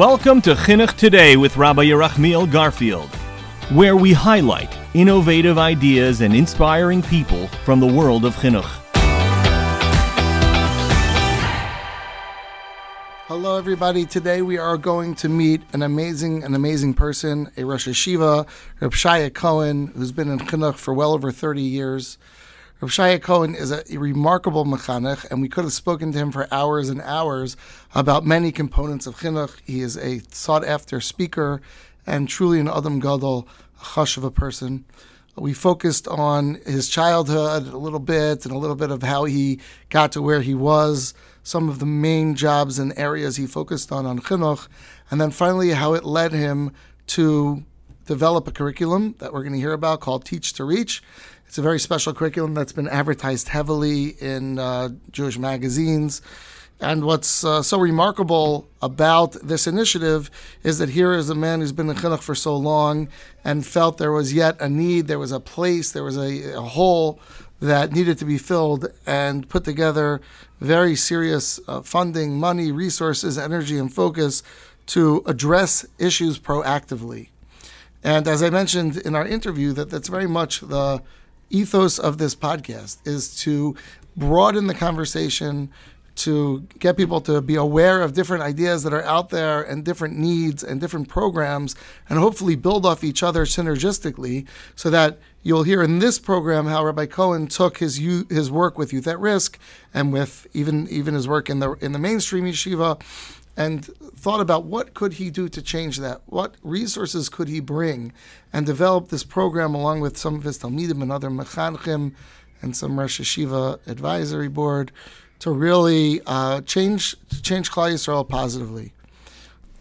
Welcome to Chinuch Today with Rabbi Yerachmiel Garfield, where we highlight innovative ideas and inspiring people from the world of Chinuch. Hello, everybody. Today we are going to meet an amazing, an amazing person, a Rosh HaYeshiva, Reb Shaya Cohen, who's been in Chinuch for well over 30 years. Rav Shaya Cohen is a remarkable mechanech, and we could have spoken to him for hours and hours about many components of chinuch. He is a sought-after speaker and truly an adam gadol, a hush of a person. We focused on his childhood a little bit and a little bit of how he got to where he was, some of the main jobs and areas he focused on on chinuch, and then finally how it led him to develop a curriculum that we're going to hear about called Teach to Reach. It's a very special curriculum that's been advertised heavily in uh, Jewish magazines. And what's uh, so remarkable about this initiative is that here is a man who's been in chinuch for so long and felt there was yet a need, there was a place, there was a, a hole that needed to be filled, and put together very serious uh, funding, money, resources, energy, and focus to address issues proactively. And as I mentioned in our interview, that that's very much the ethos of this podcast is to broaden the conversation to get people to be aware of different ideas that are out there and different needs and different programs and hopefully build off each other synergistically so that you'll hear in this program how Rabbi Cohen took his his work with youth at risk and with even even his work in the in the mainstream yeshiva and thought about what could he do to change that? What resources could he bring and develop this program along with some of his Talmidim and other Mechanchim and some Rosh HaYeshiva advisory board to really uh, change change Klal Yisrael positively.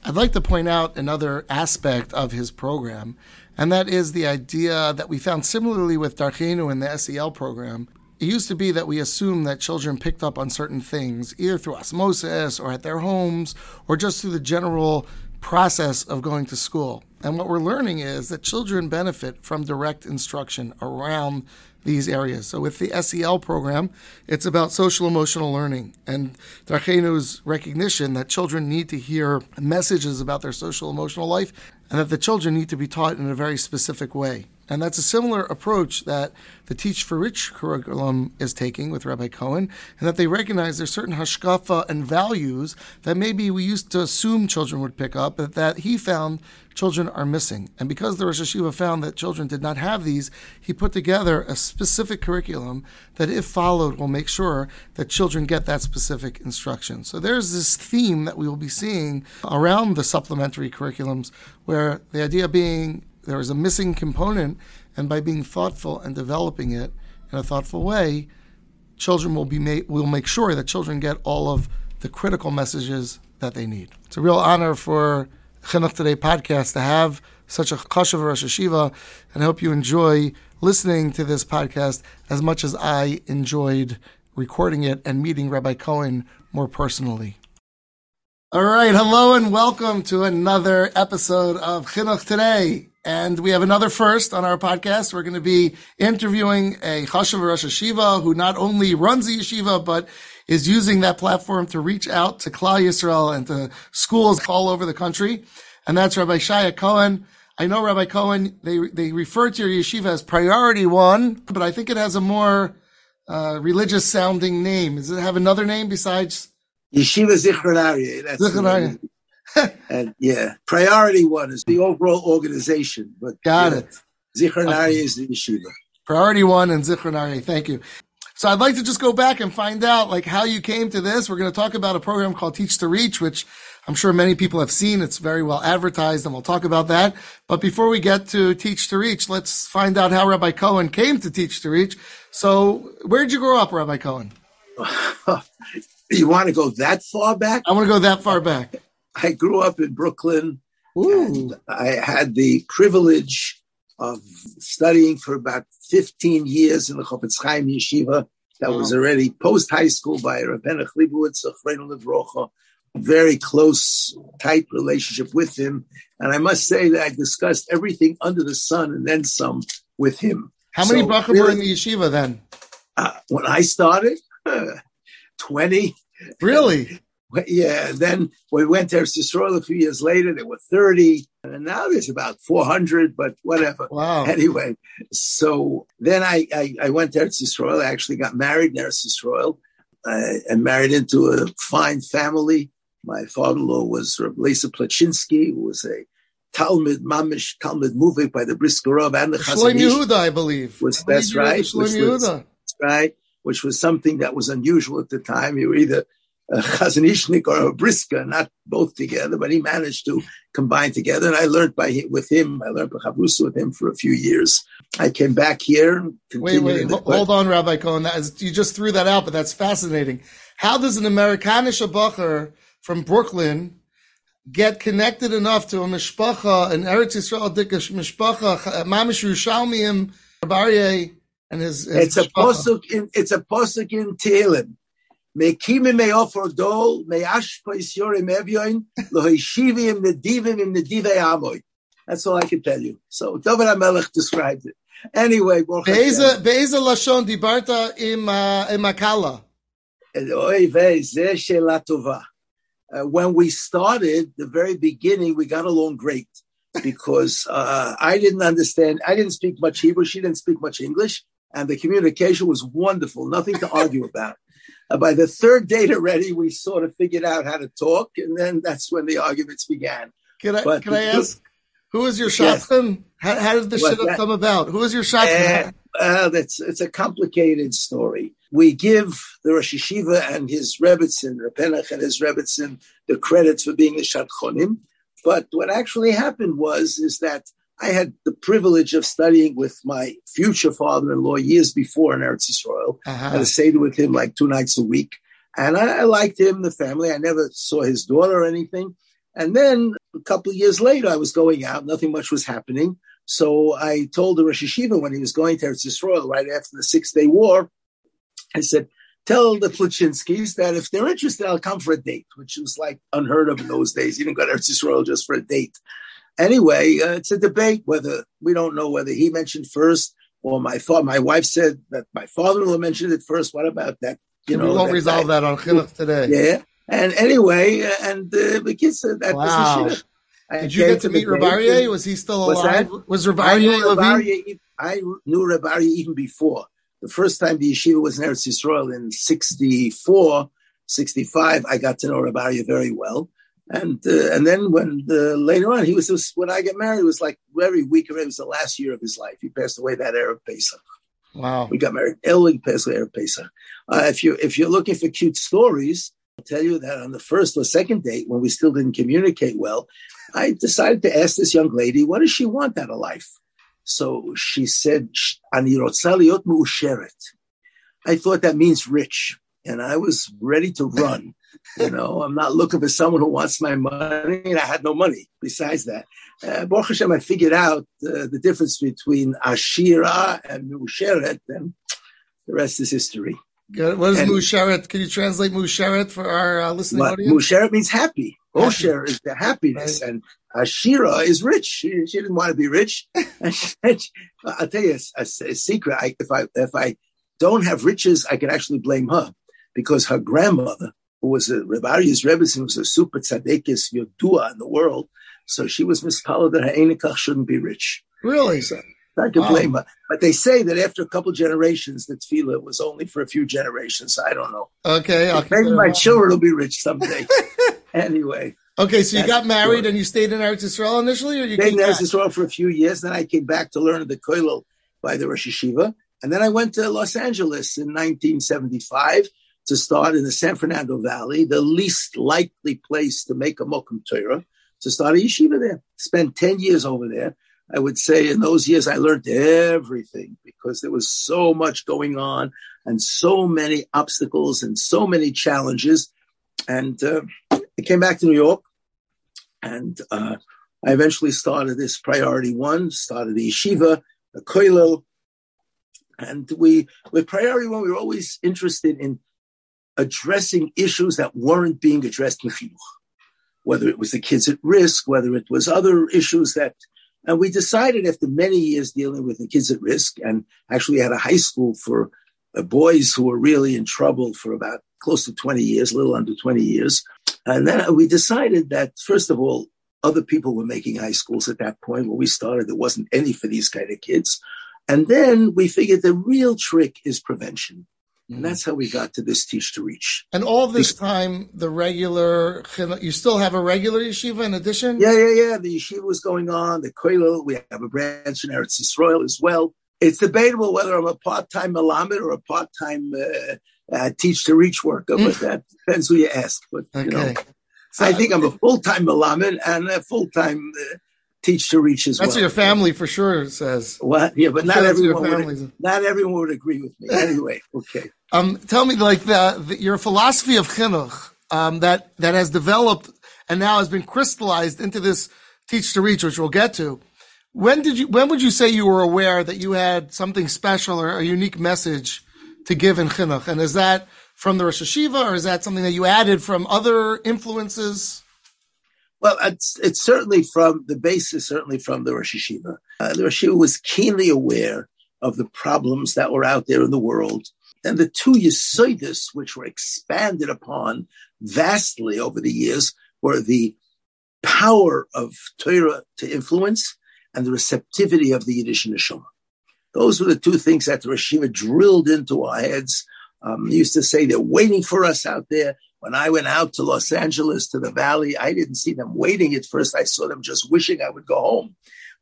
I'd like to point out another aspect of his program, and that is the idea that we found similarly with Darchenu in the SEL program, it used to be that we assumed that children picked up on certain things, either through osmosis or at their homes, or just through the general process of going to school. And what we're learning is that children benefit from direct instruction around these areas. So with the SEL program, it's about social emotional learning and Darchenu's recognition that children need to hear messages about their social emotional life and that the children need to be taught in a very specific way. And that's a similar approach that the Teach to Reach curriculum is taking with Rabbi Cohen, and that they recognize there's certain hashkafa and values that maybe we used to assume children would pick up, but that he found children are missing. And because the Rosh HaYeshiva found that children did not have these, he put together a specific curriculum that, if followed, will make sure that children get that specific instruction. So there's this theme that we will be seeing around the supplementary curriculums, where the idea being there is a missing component, and by being thoughtful and developing it in a thoughtful way, children will be made, will make sure that children get all of the critical messages that they need. It's a real honor for Chinuch Today podcast to have such a chashav Rosh HaYeshiva, and I hope you enjoy listening to this podcast as much as I enjoyed recording it and meeting Rabbi Cohen more personally. All right, hello and welcome to another episode of Chinuch Today. And we have another first on our podcast. We're going to be interviewing a Chashav Rosh HaYeshiva who not only runs the yeshiva, but is using that platform to reach out to Klal Yisrael and to schools all over the country. And that's Rabbi Shaya Cohen. I know Rabbi Cohen, they, they refer to your yeshiva as priority one, but I think it has a more uh, religious sounding name. Does it have another name besides? Yeshiva Zichron Aryeh. That's Zichron and yeah, priority one is the overall organization. But got yeah, it. Zichron Aryeh is the yeshiva. Priority one and Zichron Aryeh. Thank you. So I'd like to just go back and find out like how you came to this. We're going to talk about a program called Teach to Reach, which I'm sure many people have seen. It's very well advertised and we'll talk about that. But before we get to Teach to Reach, let's find out how Rabbi Cohen came to Teach to Reach. So where did you grow up, Rabbi Cohen? you want to go that far back? I want to go that far back. I grew up in Brooklyn. Ooh. I had the privilege of studying for about 15 years in the Chofetz Chaim Yeshiva. That wow. was already post high school by Rabbeinu Chlibowitz. Very close, tight relationship with him. And I must say that I discussed everything under the sun and then some with him. How many so, Bochurim really, were in the yeshiva then? Uh, when I started, 20. Really? Yeah, then we went to Eretz a few years later. There were 30, and now there's about 400, but whatever. Wow. Anyway, so then I, I, I went to Eretz I actually got married in uh, and married into a fine family. My father-in-law was Reb Lisa Plachinsky, who was a Talmud Mamish Talmud Muvik by the Brisker Rav and the Shloim Yehuda, I believe. Was, that's right. Shloim Yehuda. right. Which was something that was unusual at the time. You were either a Chazanishnik or a Briska, not both together, but he managed to combine together. And I learned by with him. I learned Chavrusa with him for a few years. I came back here. Wait, wait, hold on, Rabbi Cohen. Is, you just threw that out, but that's fascinating. How does an Americanish Abacher from Brooklyn get connected enough to a mishpacha, an Eretz Yisrael dikash mishpacha, uh, mamish Yerushalmiim, Rabariye, and his, his It's mishpacha. a posuk in it's a posuk in Tehillim. Mekimi me offer dol me ashpa isyorim evyoin lohishivi nedivim im nedivei amoy. That's all I can tell you. So David HaMelech described it. Anyway, Be'eza lashon dibarta im uh, im akala. Oy vei zeh she'la tova uh, when we started, the very beginning, we got along great because uh, I didn't understand. I didn't speak much Hebrew. She didn't speak much English. And the communication was wonderful, nothing to argue about. Uh, by the third date already, we sort of figured out how to talk. And then that's when the arguments began. Can I, but can I ask, who is your shadchan? Yes. How, how, did the shit come about? Who is your shadchan? Uh, that's, it's a complicated story we give the Rosh Yeshiva and his Rebbitzin, Reb Henach and his Rebbitzin, the credits for being the Shadchonim. But what actually happened was, is that I had the privilege of studying with my future father-in-law years before in Eretz Yisrael. Uh-huh. I had stayed with him like two nights a week. And I, I, liked him, the family. I never saw his daughter or anything. And then a couple of years later, I was going out. Nothing much was happening. So I told the Rosh Yeshiva when he was going to Eretz Yisrael right after the Six Day War, I said, tell the Plachinskis that if they're interested, I'll come for a date, which was like unheard of in those days. You didn't go to Eretz Yisrael just for a date. Anyway, uh, it's a debate whether we don't know whether he mentioned first or my thought. My wife said that my father-in-law mentioned it first. What about that? You know, we won't that, resolve that, that on chinuch today. Yeah. And anyway, uh, and uh, the kids said that wow. was Did you get to, to meet Rabariye? Was he still alive? Was Rabariye I, I knew Rabariye even before the first time the yeshiva was in Eretz Yisrael in 64, 65, I got to know Rabbi very well. And uh, and then when the, later on, he was just, when I got married, it was like very weak. It was the last year of his life. He passed away that Erev Pesach. Wow. We got married. Elwig passed away Erev Pesach. Uh, if you if you're looking for cute stories, I'll tell you that on the first or second date, when we still didn't communicate well, I decided to ask this young lady, what does she want out of life? So she said, Ani. I thought that means rich. And I was ready to run. You know, I'm not looking for someone who wants my money, and I had no money besides that. Uh, Baruch Hashem, I figured out uh, the difference between Ashira and Musheret, and the rest is history. Good. What is Musheret? Can you translate Musheret for our uh, listening what, audience? Musheret means happy. Osher is the happiness, right. and Ashira is rich. She, she didn't want to be rich. I'll tell you a, a, a secret. I, if I if I don't have riches, I can actually blame her because her grandmother, who was a Rebarius Rebbetzin, was a super tzadekis yodua in the world. So she was mispalled that her Enikach shouldn't be rich. Really? So I can wow. blame her. But they say that after a couple generations, the tefillah was only for a few generations. I don't know. Okay. Maybe my children will be rich someday. anyway. Okay, so you got married and you stayed in Eretz Yisrael initially, or you stayed in Eretz Yisrael for a few years. Then I came back to learn the kollel by the Rosh Yeshiva, and then I went to Los Angeles in 1975 to start in the San Fernando Valley, the least likely place to make a Mokum Torah, to start a yeshiva there. Spent 10 years over there. I would say in those years I learned everything because there was so much going on and so many obstacles and so many challenges. And uh, I came back to New York and uh, I eventually started this priority one, started the yeshiva, the koilel. And we, with priority one, we were always interested in addressing issues that weren't being addressed in chinuch, whether it was the kids at risk, whether it was other issues that, and we decided after many years dealing with the kids at risk, and actually had a high school for uh, boys who were really in trouble for about close to 20 years, a little under 20 years. And then we decided that, first of all, other people were making high schools at that point. When we started, there wasn't any for these kind of kids. And then we figured the real trick is prevention. And that's how we got to this teach to reach. And all this time, the regular, you still have a regular yeshiva in addition? Yeah, yeah, yeah. The yeshiva was going on, the kollel. We have a branch in Eretz Yisrael as well. It's debatable whether I'm a part-time Malamed or a part-time uh, uh, teach to reach worker, but mm. that depends who you ask. But, okay. you know, so, I think I'm a full-time Malamed and a full-time uh, teach to reach as That's well. what your family for sure says. What? Yeah, but not everyone, would, not everyone would agree with me. Anyway, okay. Um, tell me, like the, the, your philosophy of chinuch um, that that has developed and now has been crystallized into this teach to reach, which we'll get to. When did you? When would you say you were aware that you had something special or a unique message to give in chinuch? And is that from the Rosh HaYeshiva, or is that something that you added from other influences? Well, it's, it's certainly from the basis, certainly from the Rosh HaYeshiva. Uh, the Rosh HaYeshiva was keenly aware of the problems that were out there in the world. And the two Yesoidis, which were expanded upon vastly over the years, were the power of Torah to influence and the receptivity of the Yiddish Neshama. Those were the two things that the Rosh HaYeshiva drilled into our heads. Um, used to say they're waiting for us out there. When I went out to Los Angeles to the Valley, I didn't see them waiting at first. I saw them just wishing I would go home.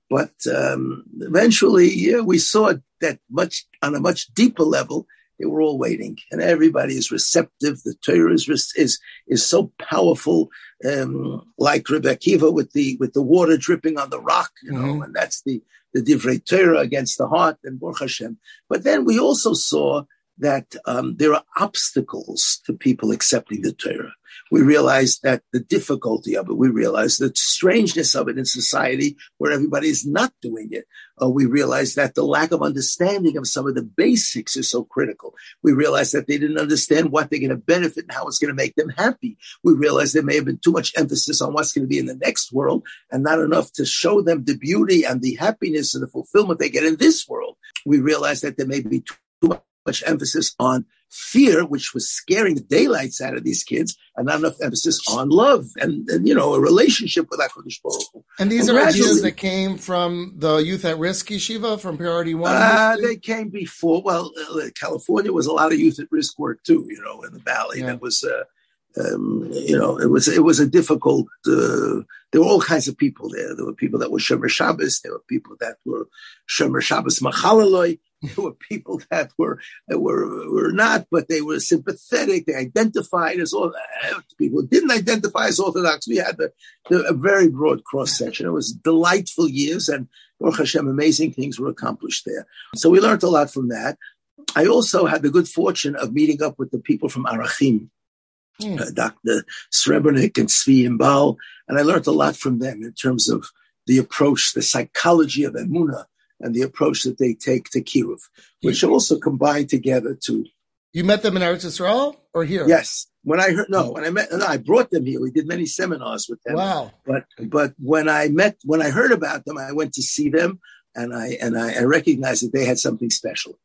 But um, eventually, yeah, we saw that much on a much deeper level. They were all waiting, and everybody is receptive. The Torah is is is so powerful, um, like Rebbe Akiva with the with the water dripping on the rock, you know, mm-hmm. and that's the the divrei Torah against the heart and Baruch Hashem. But then we also saw that um, there are obstacles to people accepting the Torah. We realize that the difficulty of it, we realize the strangeness of it in society where everybody is not doing it. Uh, we realize that the lack of understanding of some of the basics is so critical. We realize that they didn't understand what they're going to benefit and how it's going to make them happy. We realize there may have been too much emphasis on what's going to be in the next world and not enough to show them the beauty and the happiness and the fulfillment they get in this world. We realize that there may be too much much emphasis on fear, which was scaring the daylights out of these kids, and not enough emphasis on love and, and you know a relationship with HaKadosh Baruch Hu. And these and are ideas that came from the Youth at Risk Yeshiva from Priority One. Uh, they came before. Well, uh, California was a lot of youth at risk work too. You know, in the Valley, yeah. that was. Uh, um, you know, it was it was a difficult. Uh, there were all kinds of people there. There were people that were Shomer Shabbos. There were people that were Shomer Shabbos Machalaloi. There were people that were that were were not, but they were sympathetic. They identified as all people didn't identify as Orthodox. We had the, the, a very broad cross section. It was delightful years, and Baruch Hashem, amazing things were accomplished there. So we learned a lot from that. I also had the good fortune of meeting up with the people from Arachim, mm. uh, Dr. Srebrenik and Svi Imbal, and I learned a lot from them in terms of the approach, the psychology of Emunah, and the approach that they take to Kiruv, which you, also combine together to. You met them in Eretz Israel or here? Yes. When I heard no, oh. when I met, no, I brought them here. We did many seminars with them. Wow! But but when I met, when I heard about them, I went to see them, and I and I, I recognized that they had something special,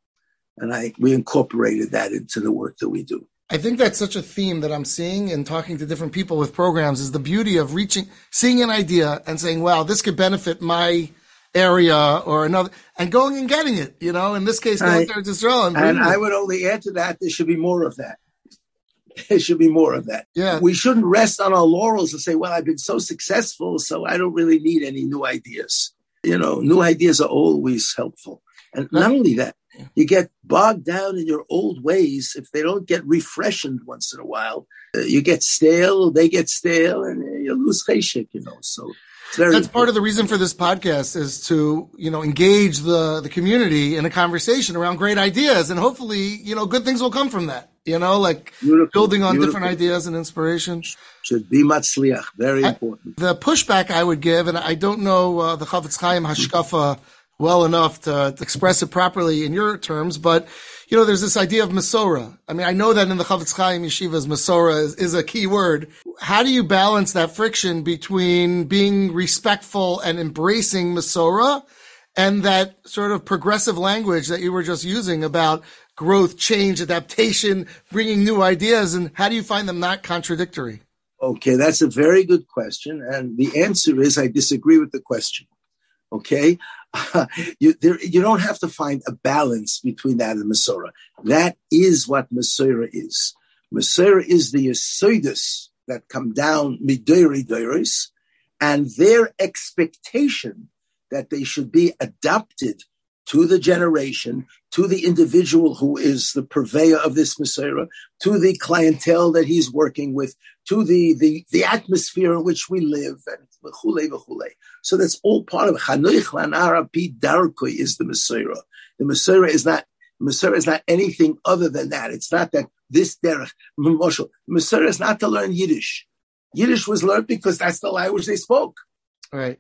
and I we incorporated that into the work that we do. I think that's such a theme that I'm seeing and talking to different people with programs is the beauty of reaching, seeing an idea and saying, "Wow, this could benefit my." Area or another and going and getting it, you know, in this case, going to Israel. And, and I would only add to that, there should be more of that. There should be more of that. Yeah. We shouldn't rest on our laurels and say, well, I've been so successful, so I don't really need any new ideas. You know, new ideas are always helpful. And not only that, you get bogged down in your old ways. If they don't get refreshened once in a while, uh, you get stale, they get stale, and you lose cheshik, you know. So that's part of the reason for this podcast is to you know engage the the community in a conversation around great ideas and hopefully you know good things will come from that. You know like beautiful, building on beautiful. different ideas and inspiration. Should be matzliach very important. the pushback i would give and i don't know uh, the Chofetz Chaim hashkafa well enough to, to express it properly in your terms but you know, there's this idea of Masora. I mean, I know that in the Chofetz Chaim yeshivas, Masora is, is, a key word. How do you balance that friction between being respectful and embracing Masora and that sort of progressive language that you were just using about growth, change, adaptation, bringing new ideas? And how do you find them not contradictory? Okay, that's a very good question. And the answer is I disagree with the question. Okay, you, there, you don't have to find a balance between that and Masorah. That is what Masorah is. Masorah is the Yesodus that come down midori doiris, and their expectation that they should be adapted to the generation, to the individual who is the purveyor of this Masorah, to the clientele that he's working with, to the, the, the atmosphere in which we live, and So that's all part of Chanoich Lanara Pi Darkoi is the Masorah. The Masorah is not Masorah is not anything other than that. It's not that this derech. Masorah is not to learn Yiddish. Yiddish was learned because that's the language they spoke. Right.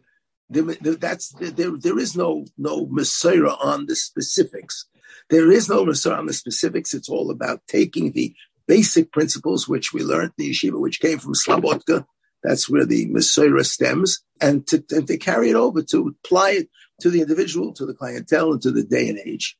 That's there. There is no no Masorah on the specifics. There is no Masorah on the specifics. It's all about taking the basic principles which we learned in the yeshiva, which came from Slobodka. That's where the Masorah stems, and to, and to carry it over to apply it to the individual, to the clientele, and to the day and age.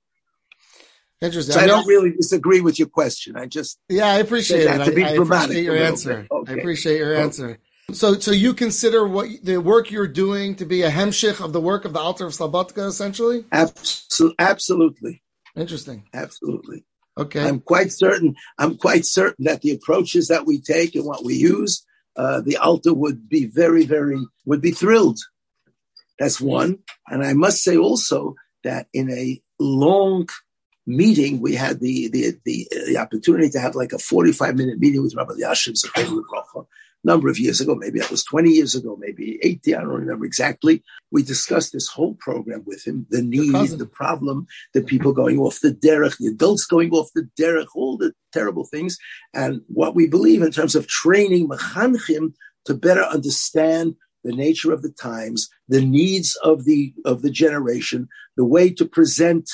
Interesting. So I, don't really disagree with your question. I just yeah, I appreciate it. To be I, dramatic appreciate your answer. Okay. I appreciate your Okay. answer. So, so you consider what the work you're doing to be a hemshich of the work of the Alter of Slobodka, essentially? Absolutely, absolutely, Interesting. absolutely. Okay. I'm quite certain. I'm quite certain that the approaches that we take and what we use, uh, the Alter would be very, very would be thrilled. That's one. And I must say also that in a long meeting, we had the the the, the opportunity to have like a 45 minute meeting with Rabbi Zechariah Bracha, a number of years ago. Maybe that was 20 years ago, maybe 80. I don't remember exactly. We discussed this whole program with him: the need, the problem, the people going off the derech, the adults going off the derech, all the terrible things, and what we believe in terms of training mechanchim to better understand the nature of the times, the needs of the of the generation, the way to present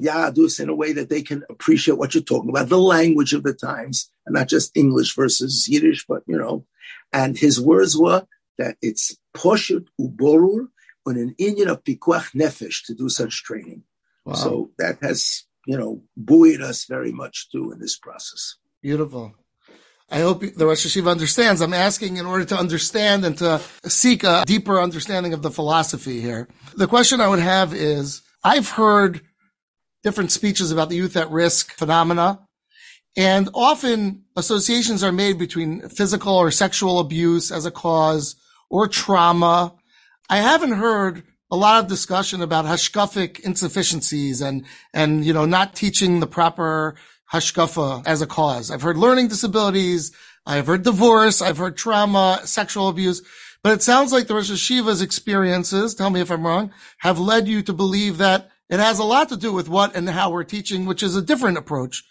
Yahadus in a way that they can appreciate what you're talking about, the language of the times, and not just English versus Yiddish, but you know. And his words were that it's poshut uborur on an Indian of pikuach nefesh to do such training. Wow. So that has you know buoyed us very much too in this process. Beautiful. I hope the Rosh HaYeshiva understands. I'm asking in order to understand and to seek a deeper understanding of the philosophy here. The question I would have is, I've heard different speeches about the youth at risk phenomena, and often associations are made between physical or sexual abuse as a cause or trauma. I haven't heard a lot of discussion about hashkafic insufficiencies and, and, you know, not teaching the proper hashkafa as a cause. I've heard learning disabilities. I've heard divorce. I've heard trauma, sexual abuse. But it sounds like the Rosh HaYeshiva's experiences, tell me if I'm wrong, have led you to believe that it has a lot to do with what and how we're teaching, which is a different approach.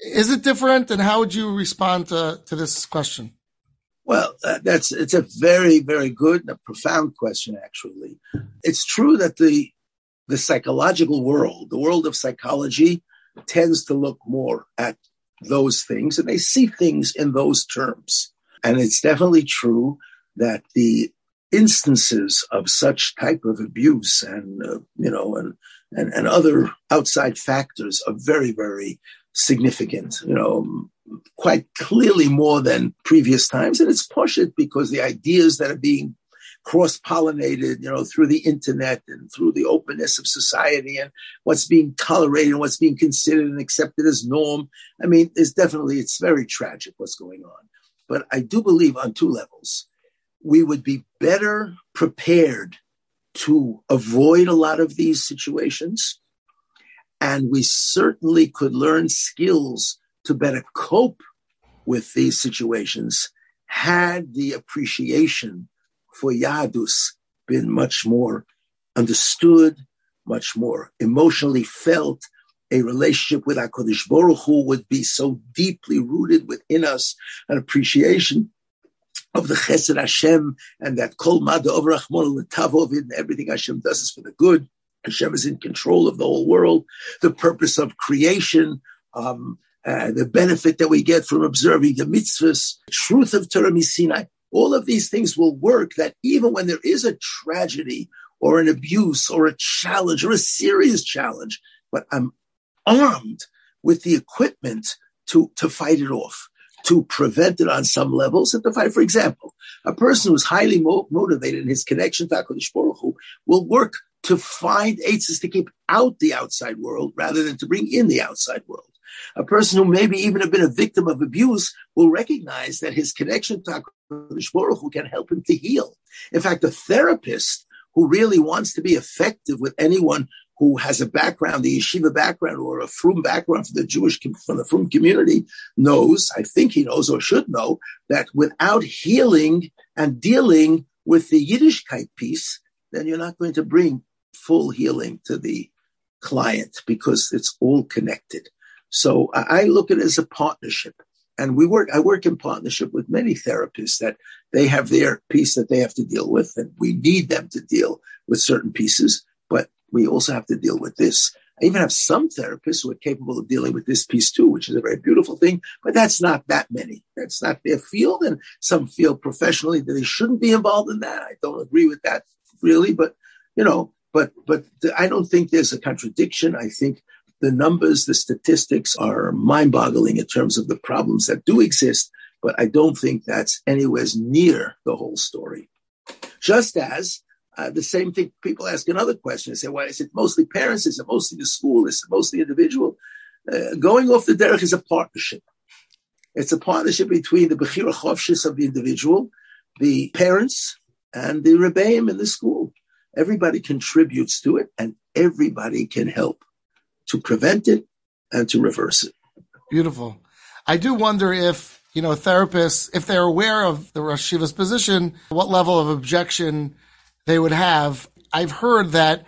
Is it different? And how would you respond to, to this question? Well, uh, that's it's a very very good and a profound question. Actually, it's true that the the psychological world, the world of psychology, tends to look more at those things, and they see things in those terms. And it's definitely true that the instances of such type of abuse and uh, you know and, and and other outside factors are very very significant. You know, quite clearly more than previous times. And it's it because the ideas that are being cross pollinated, you know, through the internet and through the openness of society and what's being tolerated and what's being considered and accepted as norm. I mean, it's definitely, it's very tragic what's going on. But I do believe on two levels, we would be better prepared to avoid a lot of these situations. And we certainly could learn skills to better cope with these situations had the appreciation for Yahadus been much more understood, much more emotionally felt. A relationship with HaKadosh Baruch Hu would be so deeply rooted within us, an appreciation of the Chesed Hashem and that Kol Mada Rachmon L'Tavov and everything Hashem does is for the good. Hashem is in control of the whole world. The purpose of creation, um, uh, the benefit that we get from observing the mitzvahs, truth of Torah Sinai, all of these things will work that even when there is a tragedy or an abuse or a challenge or a serious challenge, but I'm armed with the equipment to, to fight it off, to prevent it on some levels. And for example, a person who's highly mo- motivated in his connection to HaKadosh Baruch Hu will work to find aids to keep out the outside world rather than to bring in the outside world. A person who maybe even have been a victim of abuse will recognize that his connection to HaKadosh Baruch Hu can help him to heal. In fact, a therapist who really wants to be effective with anyone who has a background, the yeshiva background or a frum background from the Jewish, from the frum community knows, I think he knows or should know, that without healing and dealing with the Yiddishkeit piece, then you're not going to bring full healing to the client because it's all connected. So I look at it as a partnership. And we work, I work in partnership with many therapists that they have their piece that they have to deal with, and we need them to deal with certain pieces, we also have to deal with this. I even have some therapists who are capable of dealing with this piece too, which is a very beautiful thing, but that's not that many. That's not their field. And some feel professionally that they shouldn't be involved in that. I don't agree with that really, but you know, but, but I don't think there's a contradiction. I think the numbers, the statistics are mind boggling in terms of the problems that do exist, but I don't think that's anywhere near the whole story. Just as uh, the same thing, people ask another question. They say, well, is it mostly parents? Is it mostly the school? Is it mostly individual? Uh, going off the derech is a partnership. It's a partnership between the Bechira Chofshis of the individual, the parents, and the Rebbeim in the school. Everybody contributes to it and everybody can help to prevent it and to reverse it. Beautiful. I do wonder if, you know, therapists, if they're aware of the Rosh Yeshiva's position, what level of objection they would have. I've heard that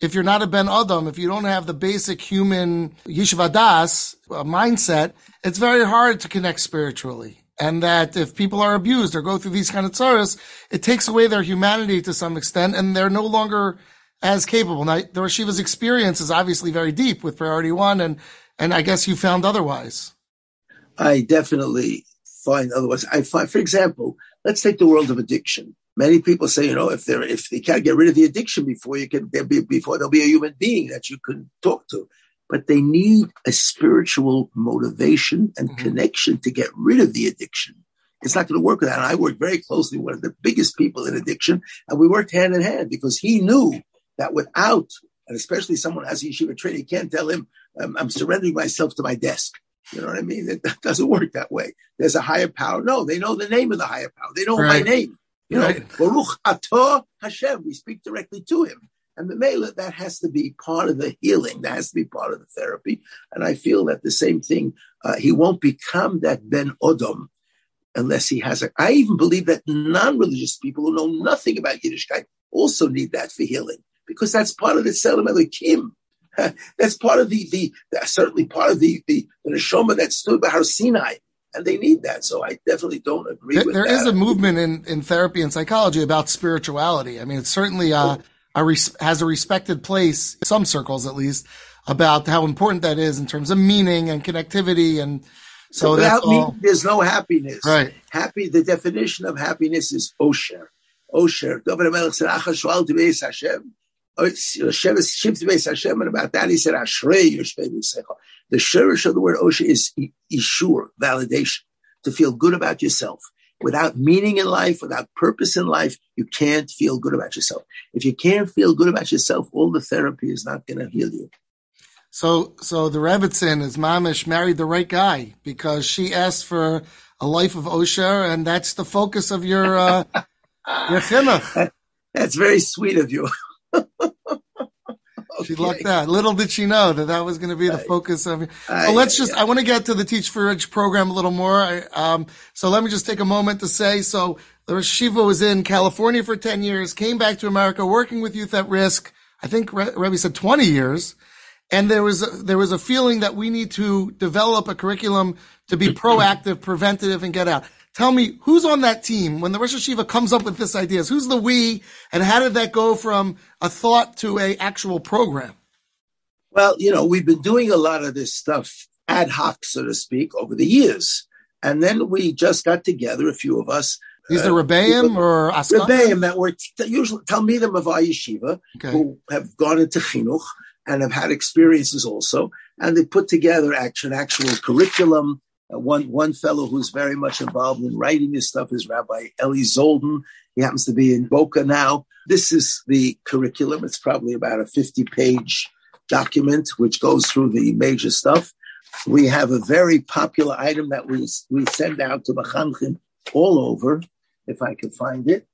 if you're not a Ben Adam, if you don't have the basic human Yeshiva Das uh, mindset, it's very hard to connect spiritually. And that if people are abused or go through these kind of tsaras, it takes away their humanity to some extent and they're no longer as capable. Now, the Rosh Yeshiva's experience is obviously very deep with priority one, and and I guess you found otherwise. I definitely find otherwise. I find, for example, let's take the world of addiction. Many people say, you know, if they if they can't get rid of the addiction before you can, there be before there'll be a human being that you can talk to. But they need a spiritual motivation and mm-hmm. connection to get rid of the addiction. It's not going to work with that. And I worked very closely with one of the biggest people in addiction, and we worked hand in hand because he knew that without, and especially someone as a yeshiva training, you can't tell him, um, I'm surrendering myself to my desk. You know what I mean? It, doesn't work that way. There's a higher power. No, they know the name of the higher power. They know right. my name. You know. Baruch Hashem. We speak directly to him. And the Mela, that has to be part of the healing. That has to be part of the therapy. And I feel that the same thing, uh, he won't become that Ben Odom unless he has a. I even believe that non religious people who know nothing about Yiddishkeit also need that for healing because that's part of the Tzelem Elokim. That's part of the, the, the, certainly part of the, the, the neshama that stood by Har Sinai. And they need that. So I definitely don't agree there, with there that. There is a movement in, in therapy and psychology about spirituality. I mean, it's certainly uh, a res- has a respected place, in some circles at least, about how important that is in terms of meaning and connectivity. And so, so without meaning, there's no happiness. Right. Happy. The definition of happiness is osher. Osher. Melech said, Hashem. Hashem, and about that he said, Ashrei The shirish of the word Osha is ishur, validation, to feel good about yourself. Without meaning in life, without purpose in life, you can't feel good about yourself. If you can't feel good about yourself, all the therapy is not going to heal you. So, so the Rebbitzin is mamish married the right guy because she asked for a life of Osha, and that's the focus of your uh, your chinuch. That's very sweet of you. She lucked out. Little did she know that that was going to be the focus of. Well, let's just. I want to get to the Teach to Reach program a little more. I, um, so let me just take a moment to say. So the Shiva was in California for ten years, came back to America, working with youth at risk. I think Rebbe said twenty years, and there was a, there was a feeling that we need to develop a curriculum to be proactive, preventative, and get out. Tell me who's on that team when the Rosh Yeshiva comes up with this idea. Who's the we, and how did that go from a thought to a actual program? Well, you know, we've been doing a lot of this stuff ad hoc, so to speak, over the years, and then we just got together, a few of us. These uh, are Rebbeim or Askar? Rebbeim that were t- usually Talmidim of our yeshiva okay. who have gone into chinuch and have had experiences also, and they put together action, actual curriculum Uh, one one fellow who's very much involved in writing this stuff is Rabbi Eli Zolden. He happens to be in Boca now. This is the curriculum. It's probably about a 50 page document which goes through the major stuff. We have a very popular item that we we send out to Mechanchim all over, if I could find it,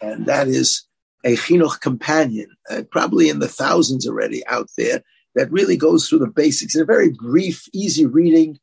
and that is a chinuch companion, uh, probably in the thousands already out there, that really goes through the basics in a very brief, easy reading,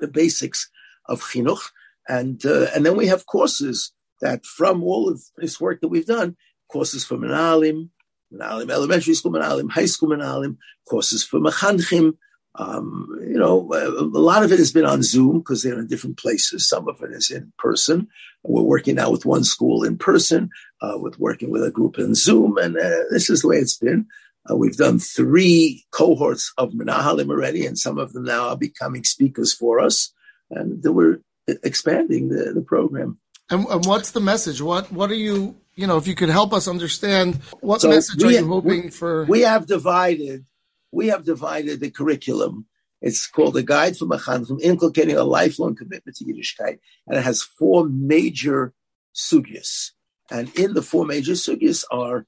the basics of chinuch, and uh, and then we have courses that from all of this work that we've done, courses for Menalim, Menalim Elementary School Menalim, High School Menalim, courses for Mechanchim. Um, you know, a lot of it has been on Zoom because they're in different places. Some of it is in person. We're working now with one school in person, uh, with working with a group in Zoom, and uh, this is the way it's been. Uh, we've done three cohorts of Menahalim already, and some of them now are becoming speakers for us, and we're expanding the, the program. And, and, what's the message? What what are you you know? If you could help us understand what so message are you hoping we, for? We have divided. We have divided the curriculum. It's called a guide for Machanchim, inculcating a lifelong commitment to Yiddishkeit, and it has four major sugyas. And in the four major sugyas are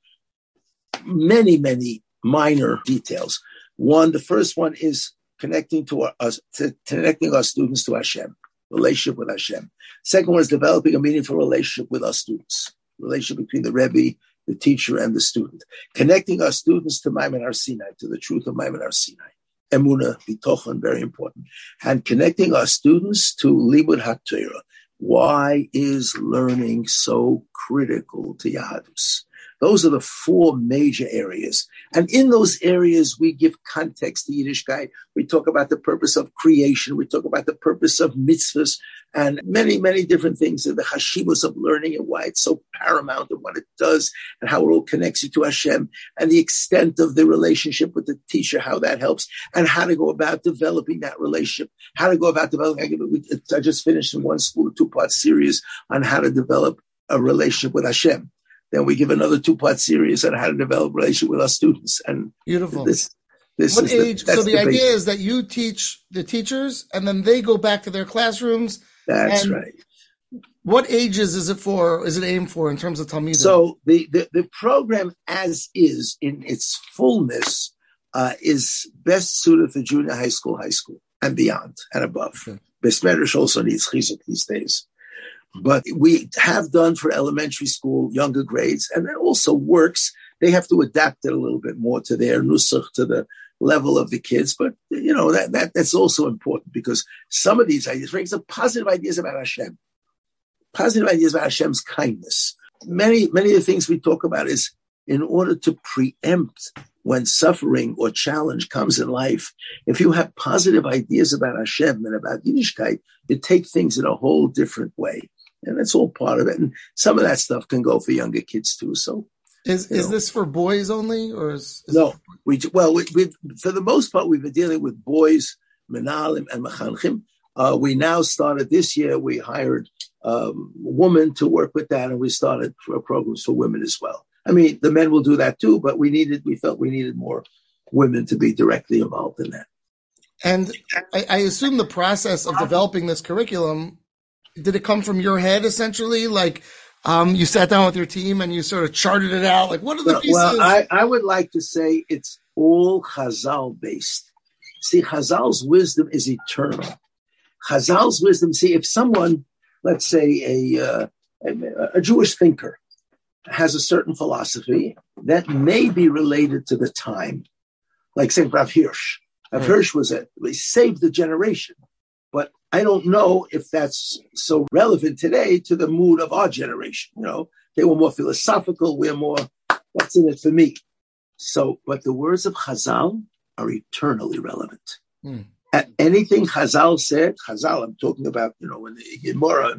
many, many minor details. One, the first one is connecting to us, to, connecting our students to Hashem relationship with Hashem. Second one is developing a meaningful relationship with our students, relationship between the Rebbe, the teacher, and the student. Connecting our students to Maimon Har Sinai, to the truth of Maimon Har Sinai. Emuna, bitochen, very important. And connecting our students to Limud HaTorah. Why is learning so critical to Yahadus? Those are the four major areas. And in those areas, we give context to Yiddishkeit. We talk about the purpose of creation. We talk about the purpose of mitzvahs and many, many different things and the hashivas of learning and why it's so paramount and what it does and how it all connects you to Hashem and the extent of the relationship with the teacher, how that helps and how to go about developing that relationship, how to go about developing. I just finished in one school a two part series on how to develop a relationship with Hashem. Then we give another two part series on how to develop relationship with our students. And beautiful. This, this what age? The, so the, the idea is that you teach the teachers, and then they go back to their classrooms. That's right. What ages is it for? Is it aimed for in terms of Talmidim? So the, the, the program as is in its fullness uh, is best suited for junior high school, high school, and beyond and above. Okay. Besmerish also needs chizuk these days but we have done for elementary school, younger grades, and that also works. They have to adapt it a little bit more to their nusach, to the level of the kids. But you know that, that that's also important because some of these ideas, brings up positive ideas about Hashem, positive ideas about Hashem's kindness. Many many of the things we talk about is in order to preempt when suffering or challenge comes in life, if you have positive ideas about Hashem and about Yiddishkeit, you take things in a whole different way and that's all part of it. And some of that stuff can go for younger kids too. So, is is know. this for boys only, or is, is no? We well, we, we, for the most part, we've been dealing with boys, menalim and mechanchim. Uh, we now started this year. We hired um, a woman to work with that, and we started programs for women as well. I mean, the men will do that too, but we needed, we felt we needed more women to be directly involved in that. And I, I assume the process of developing this curriculum did it come from your head essentially? Like um, you sat down with your team and you sort of charted it out. Like what are the well, pieces? Well, I, I would like to say it's all Chazal based. See, Chazal's wisdom is eternal. Chazal's wisdom. See, if someone, let's say a, uh, a, a Jewish thinker, has a certain philosophy that may be related to the time, like say Rav Hirsch. Rav Hirsch was a he saved the generation. I don't know if that's so relevant today to the mood of our generation. You know, they were more philosophical. We're more, what's in it for me? So, but the words of Chazal are eternally relevant. Mm. anything Chazal said, Chazal, I'm talking about, you know, in the Gemara,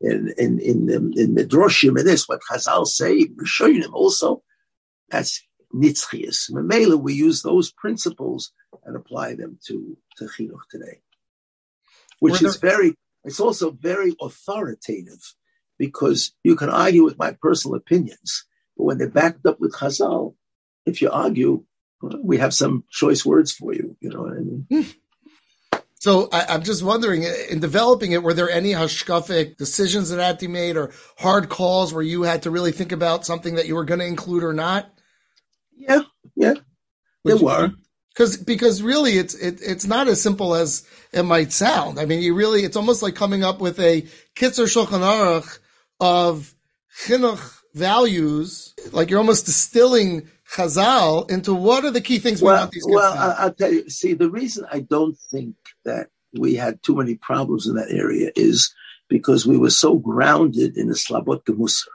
in, in, in, in, in Midrashim, and this, what Chazal say, Rishonim also, that's Nitzchias. Mamela, we use those principles and apply them to, to Chinuch today which there- is very, it's also very authoritative because you can argue with my personal opinions, but when they're backed up with Chazal, if you argue, we have some choice words for you. You know what I mean? Hmm. So I, am just wondering, in developing it, were there any hashkafic decisions that had to be made, or hard calls where you had to really think about something that you were going to include or not? Yeah, yeah, there were. Because because really, it's it, it's not as simple as it might sound. I mean, you really, it's almost like coming up with a Kitzur Shulchan Aruch of chinuch values. Like you're almost distilling Chazal into what are the key things well, we want these kids well, to? I'll tell you. See, the reason I don't think that we had too many problems in that area is because we were so grounded in the Slobodka mussar.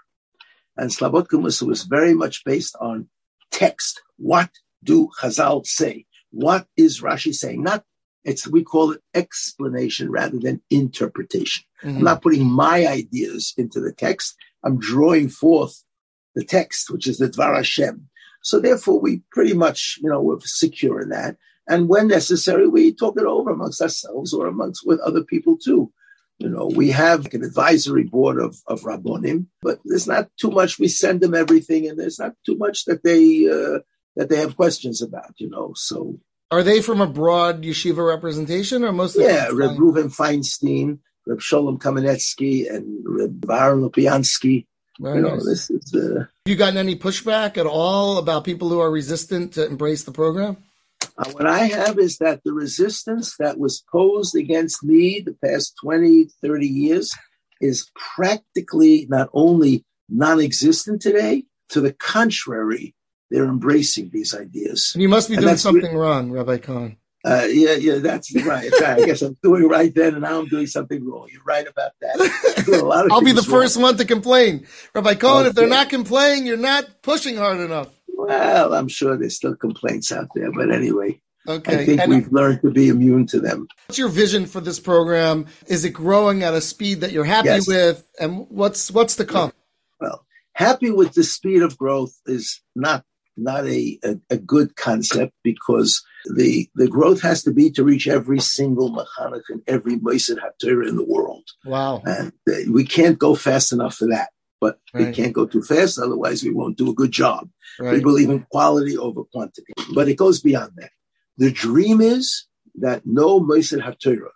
And Slobodka mussar was very much based on text. What do Chazal say? What is Rashi saying? Not it's we call it explanation rather than interpretation. Mm-hmm. I'm not putting my ideas into the text. I'm drawing forth the text, which is the Dvar Hashem. So therefore, we pretty much, you know, we're secure in that. And when necessary, we talk it over amongst ourselves or amongst with other people too. You know, we have an advisory board of, of Rabbonim, but there's not too much. We send them everything, and there's not too much that they uh, that they have questions about. You know, so are they from a broad yeshiva representation, or mostly? Yeah, Reb Reuven Feinstein, Reb Sholem Kamenetsky, and Reb Aaron Lopiansky. Very you know, nice. this is. Uh, you gotten any pushback at all about people who are resistant to embrace the program? Uh, what I have is that the resistance that was posed against me the past 20, 30 years is practically not only non existent today, to the contrary, they're embracing these ideas. And you must be and doing something re- wrong, Rabbi Cohen. Uh, yeah, yeah, that's right. I guess I'm doing right then, and now I'm doing something wrong. You're right about that. I'll be the first one to complain, Rabbi Cohen. Okay. If they're not complaining, you're not pushing hard enough. Well, I'm sure there's still complaints out there, but anyway. Okay. I think and we've learned to be immune to them. What's your vision for this program? Is it growing at a speed that you're happy yes. with? And what's what's to come? Well, happy with the speed of growth is not not a, a, a, good concept because the the growth has to be to reach every single mechanech and every Moisid HaTorah in the world. Wow. And uh, we can't go fast enough for that. But right. we can't go too fast, otherwise we won't do a good job. Right. We believe in quality over quantity. But it goes beyond that. The dream is that no Moisid HaTorah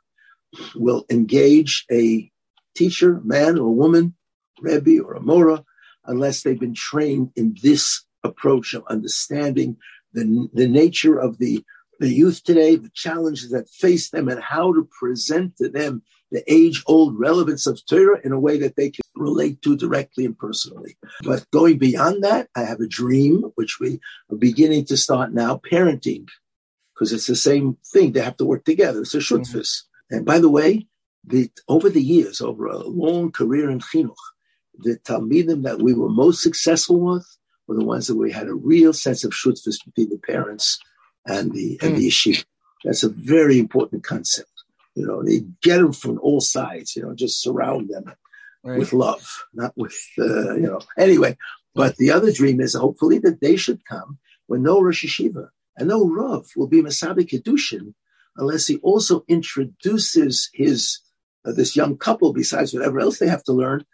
will engage a teacher, man or woman, Rebbe or a Mora, unless they've been trained in this approach of understanding the, the nature of the, the youth today, the challenges that face them, and how to present to them the age old relevance of Torah in a way that they can relate to directly and personally. But going beyond that, I have a dream, which we are beginning to start now parenting, because it's the same thing. They have to work together. It's a shutfus. Mm-hmm. And by the way, the, over the years, over a long career in chinuch, the talmidim that we were most successful with were the ones that we had a real sense of shutfus between the parents and the and the hmm. yeshiva. That's a very important concept. You know, they get them from all sides. You know, just surround them right. with love, not with uh, you know. Anyway, but the other dream is hopefully that they should come when no Rosh Yeshiva and no Rav will be Mesader Kiddushin unless he also introduces his uh, this young couple, besides whatever else they have to learn,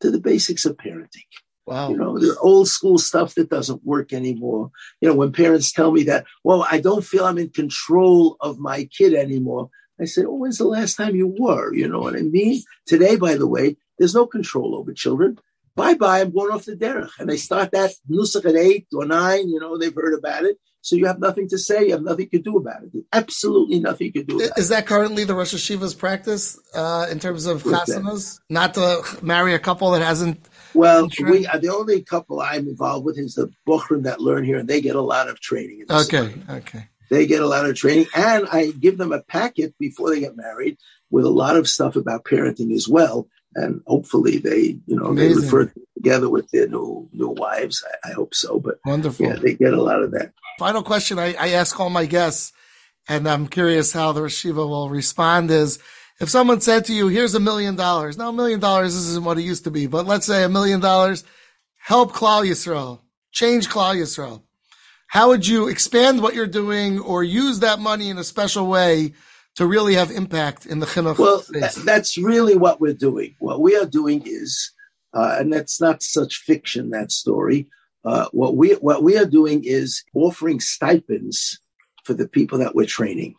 to the basics of parenting. Wow. You know, the old school stuff that doesn't work anymore. You know, when parents tell me that, well, I don't feel I'm in control of my kid anymore. I said, oh, when's the last time you were? You know what I mean? Today, by the way, there's no control over children. Bye bye, I'm going off the derech. And they start that nusach at eight or nine, you know, they've heard about it. So you have nothing to say. You have nothing to do about it. Absolutely nothing to do. Is that currently the Rosh Yeshiva's practice uh, in terms of chasanas? Not to marry a couple that hasn't. Well, we uh, the only couple I'm involved with is the Bochurim that learn here, and they get a lot of training. okay, okay. They get a lot of training, and I give them a packet before they get married with a lot of stuff about parenting as well. And hopefully, they you know Amazing. they refer together with their new new wives. I, I hope so. But wonderful. Yeah, they get a lot of that. Final question I, I ask all my guests, and I'm curious how the Shiva will respond is if someone said to you, here's a million dollars. Now, a million dollars isn't what it used to be, but let's say a million dollars, help Klal Yisrael, change Klal Yisrael. How would you expand what you're doing or use that money in a special way to really have impact in the chinuch? Well, space? that's really what we're doing. What we are doing is, uh, and that's not such fiction, that story. Uh, what we what we are doing is offering stipends for the people that we're training.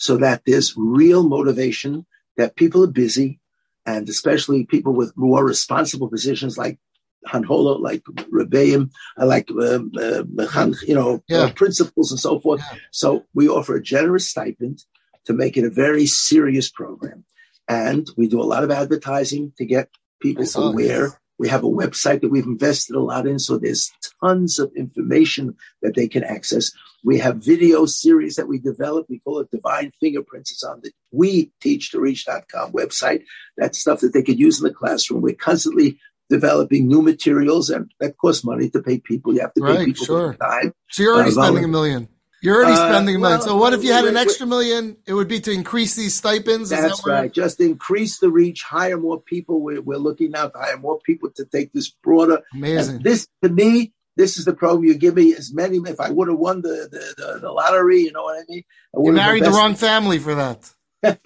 So that there's real motivation that people are busy and especially people with more responsible positions like Hanhola, like Rebbeim, like um, uh, you know, yeah. uh, principals and so forth. Yeah. So we offer a generous stipend to make it a very serious program. And we do a lot of advertising to get people aware. We have a website that we've invested a lot in, so there's tons of information that they can access. We have video series that we develop. We call it Divine Fingerprints. It's on the we teach to reach.com website. That's stuff that they could use in the classroom. We're constantly developing new materials and that costs money to pay people. You have to pay right, people sure. time. So you're already uh, spending a million. You're already uh, spending million. Well, so what if you had an extra million? It would be to increase these stipends. That's that right. Just increase the reach, hire more people. We're, we're looking now to hire more people to take this broader. Amazing. And this to me, this is the program you give me as many. If I would have won the, the, the, the, lottery, you know what I mean? I you married the wrong family for that.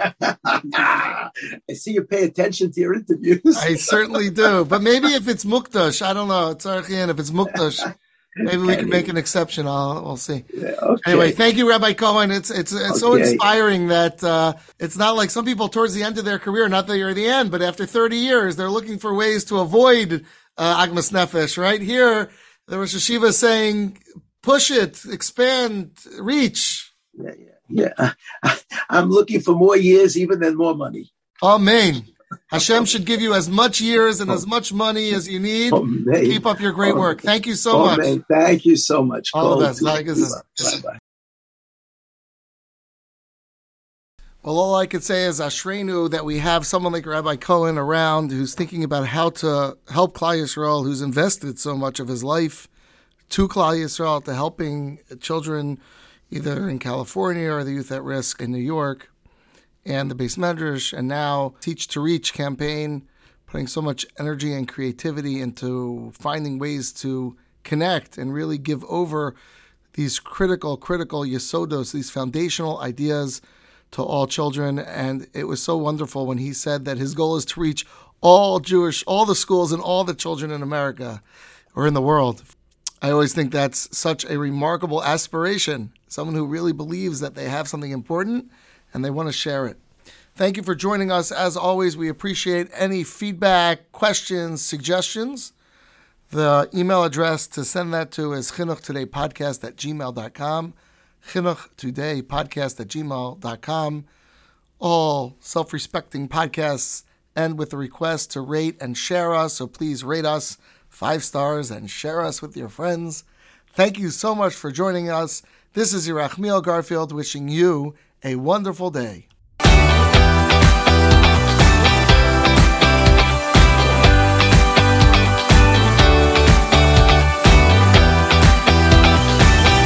I see you pay attention to your interviews. I certainly do. But maybe if it's Mukdash, I don't know. It's Archian. If it's Mukdash, Maybe we can make an exception. I'll, we'll see. Okay. Anyway, thank you, Rabbi Cohen. It's it's it's okay. so inspiring that uh, it's not like some people towards the end of their career, not that you're at the end, but after 30 years, they're looking for ways to avoid uh, Agmas Nefesh. Right here, there was Yeshiva saying, push it, expand, reach. Yeah, yeah, yeah. I'm looking for more years, even than more money. Amen. Hashem should give you as much years and as much money as you need. Oh, keep up your great work. Thank you so oh, much. Thank you so much. All the best. Bye Well, all I could say is Ashrenu that we have someone like Rabbi Cohen around who's thinking about how to help Klal Yisrael, who's invested so much of his life to Klal Yisrael, to helping children either in California or the youth at risk in New York and the Beis Medrash, and now Teach to Reach campaign, putting so much energy and creativity into finding ways to connect and really give over these critical, critical yesodos, these foundational ideas to all children. And it was so wonderful when he said that his goal is to reach all Jewish, all the schools and all the children in America or in the world. I always think that's such a remarkable aspiration. Someone who really believes that they have something important and they want to share it. Thank you for joining us. As always, we appreciate any feedback, questions, suggestions. The email address to send that to is chinuchtodaypodcast at gmail.com. Chinuchtodaypodcast at gmail.com. All self respecting podcasts end with a request to rate and share us. So please rate us five stars and share us with your friends. Thank you so much for joining us. This is Yerachmiel Garfield wishing you a wonderful day.